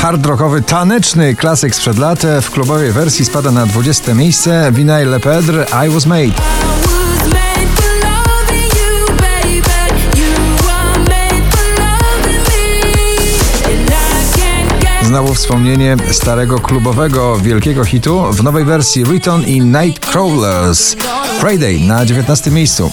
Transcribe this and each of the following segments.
Hard rockowy, taneczny klasyk sprzed lat w klubowej wersji spada na 20 miejsce. Vinyl Lepedre I Was Made. Znowu wspomnienie starego klubowego wielkiego hitu w nowej wersji Return i Nightcrawlers. Friday na 19 miejscu.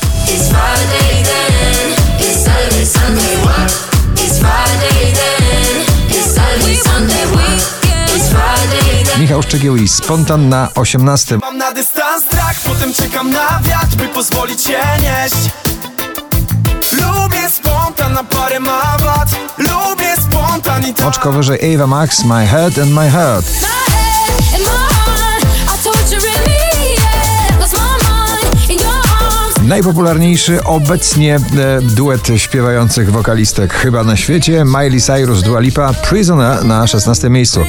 Michał Szczegieł i Spontan na 18. Mam na dystans strach, potem czekam na wiatr, by pozwolić się nieść Lubię spontan, na parę ma wad Lubię spontanitet Oczko wyżej Ava Max, My Head and My Heart. Najpopularniejszy obecnie e, duet śpiewających wokalistek chyba na świecie Miley Cyrus, Dua Lipa, Prisoner na 16 miejscu.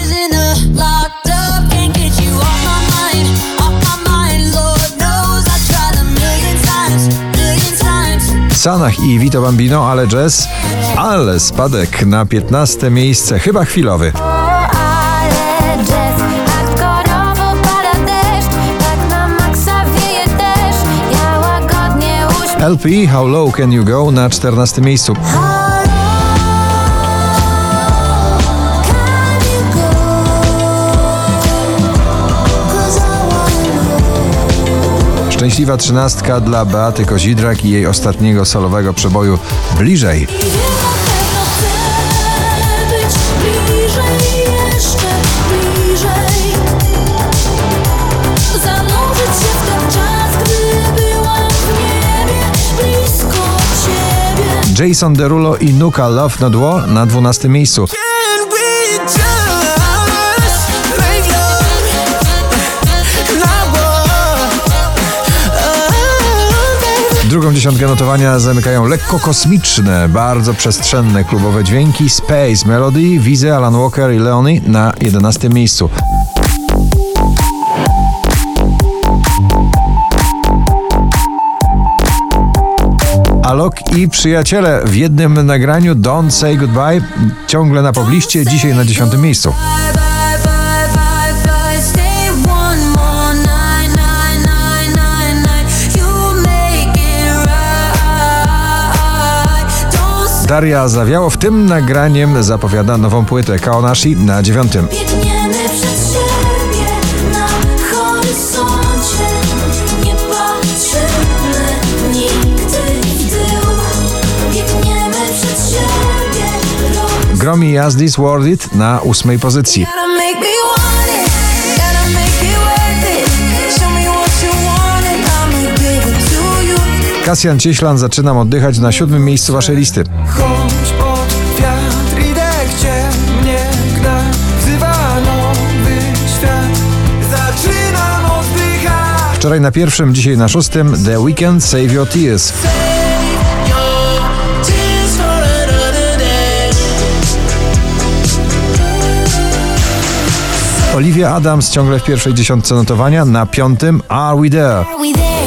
Sanach i Vito Bambino, ale jazz, ale spadek na 15 miejsce, chyba chwilowy. LP How Low Can You Go na 14 miejscu. Szczęśliwa trzynastka dla Beaty Kozidrak i jej ostatniego solowego przeboju Bliżej. Jason Derulo i Nuka Love na Dło na 12 miejscu. Drugą dziesiątkę notowania zamykają lekko kosmiczne, bardzo przestrzenne klubowe dźwięki Space Melody, Wizy, Alan Walker i Leony na 11 miejscu. Alok i przyjaciele w jednym nagraniu Don't Say Goodbye ciągle na pobliście, dzisiaj na 10 miejscu. Daria Zawiało w tym nagraniem zapowiada nową płytę Kaonashi na dziewiątym. Gromi Jazdis Worth It na ósmej pozycji. Kasjan Cieślan zaczynam oddychać na siódmym miejscu waszej listy. Chodź pod wiatr, gdzie mnie gna Wzywa nowy świat Zaczynam oddychać Wczoraj na pierwszym, dzisiaj na szóstym The Weekend Save Your Tears. Olivia Adams ciągle w pierwszej dziesiątce notowania, na piątym Are We There.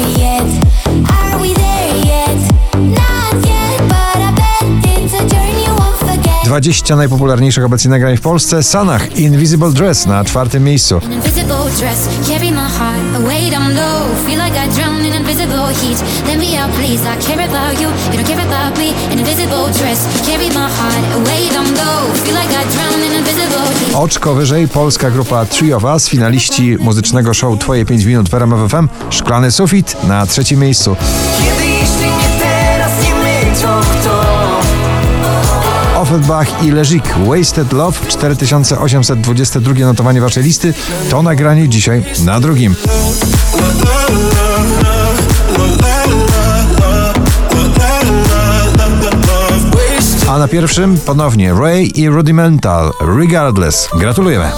20 najpopularniejszych obecnie nagrań w Polsce. Sanach Invisible Dress na czwartym miejscu. Oczko wyżej polska grupa Three of Us, finaliści muzycznego show Twoje 5 minut w RMF FM. Szklany sufit na trzecim miejscu. Offenbach i Leżik Wasted Love 4822 notowanie waszej listy. To nagranie dzisiaj na drugim. A na pierwszym ponownie Ray i Rudimental Regardless. Gratulujemy.